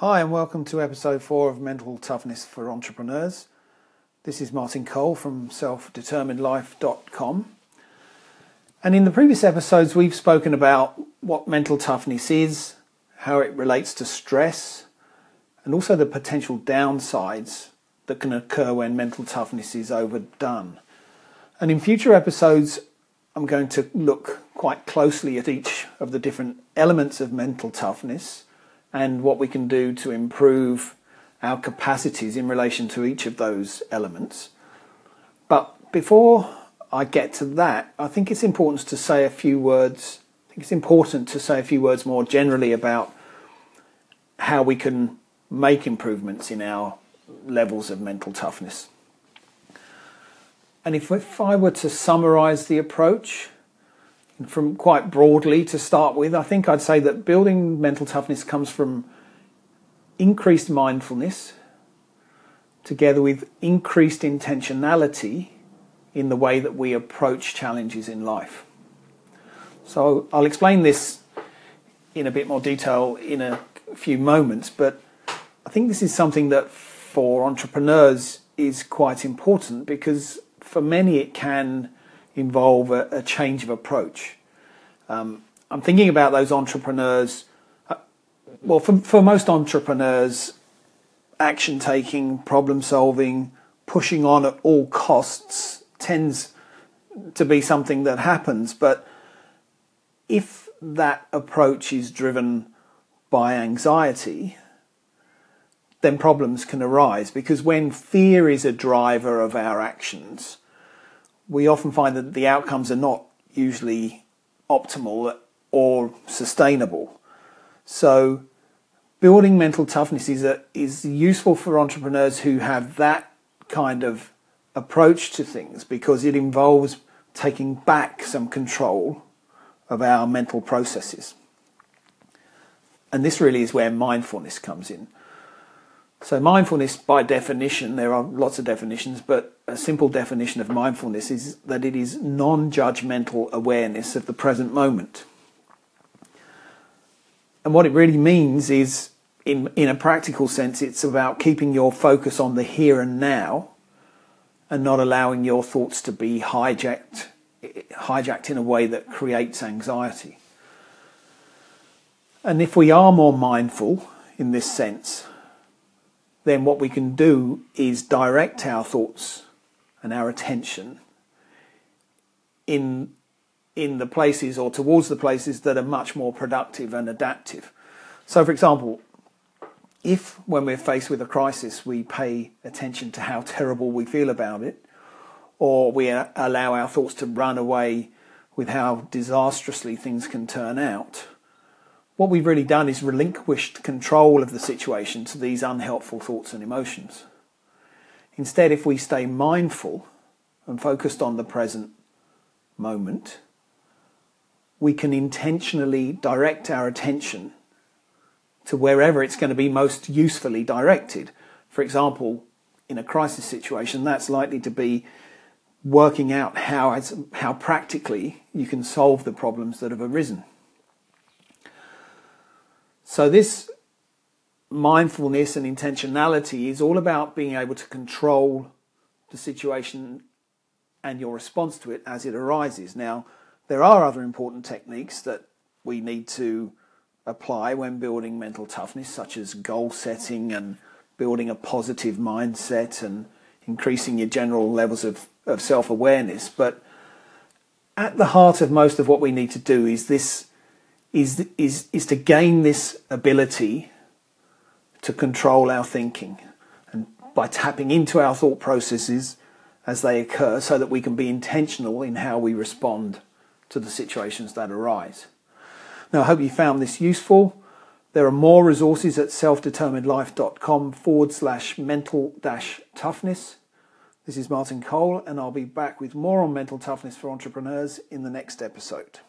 Hi, and welcome to episode four of Mental Toughness for Entrepreneurs. This is Martin Cole from selfdeterminedlife.com. And in the previous episodes, we've spoken about what mental toughness is, how it relates to stress, and also the potential downsides that can occur when mental toughness is overdone. And in future episodes, I'm going to look quite closely at each of the different elements of mental toughness and what we can do to improve our capacities in relation to each of those elements. But before I get to that, I think it's important to say a few words. I think it's important to say a few words more generally about how we can make improvements in our levels of mental toughness. And if, if I were to summarize the approach, from quite broadly to start with, I think I'd say that building mental toughness comes from increased mindfulness together with increased intentionality in the way that we approach challenges in life. So I'll explain this in a bit more detail in a few moments, but I think this is something that for entrepreneurs is quite important because for many it can involve a, a change of approach. Um, I'm thinking about those entrepreneurs. Uh, well, for, for most entrepreneurs, action taking, problem solving, pushing on at all costs tends to be something that happens. But if that approach is driven by anxiety, then problems can arise because when fear is a driver of our actions, we often find that the outcomes are not usually optimal or sustainable. So, building mental toughness is, a, is useful for entrepreneurs who have that kind of approach to things because it involves taking back some control of our mental processes. And this really is where mindfulness comes in. So, mindfulness, by definition, there are lots of definitions, but a simple definition of mindfulness is that it is non judgmental awareness of the present moment. And what it really means is, in, in a practical sense, it's about keeping your focus on the here and now and not allowing your thoughts to be hijacked, hijacked in a way that creates anxiety. And if we are more mindful in this sense, then what we can do is direct our thoughts and our attention in in the places or towards the places that are much more productive and adaptive. So for example, if when we're faced with a crisis we pay attention to how terrible we feel about it or we allow our thoughts to run away with how disastrously things can turn out, what we've really done is relinquished control of the situation to these unhelpful thoughts and emotions. Instead, if we stay mindful and focused on the present moment, we can intentionally direct our attention to wherever it's going to be most usefully directed. For example, in a crisis situation, that's likely to be working out how, how practically you can solve the problems that have arisen. So, this mindfulness and intentionality is all about being able to control the situation and your response to it as it arises. Now, there are other important techniques that we need to apply when building mental toughness, such as goal setting and building a positive mindset and increasing your general levels of, of self awareness. But at the heart of most of what we need to do is this is, is, is to gain this ability to control our thinking and by tapping into our thought processes as they occur so that we can be intentional in how we respond to the situations that arise. Now, I hope you found this useful. There are more resources at selfdeterminedlife.com forward slash mental dash toughness. This is Martin Cole, and I'll be back with more on mental toughness for entrepreneurs in the next episode.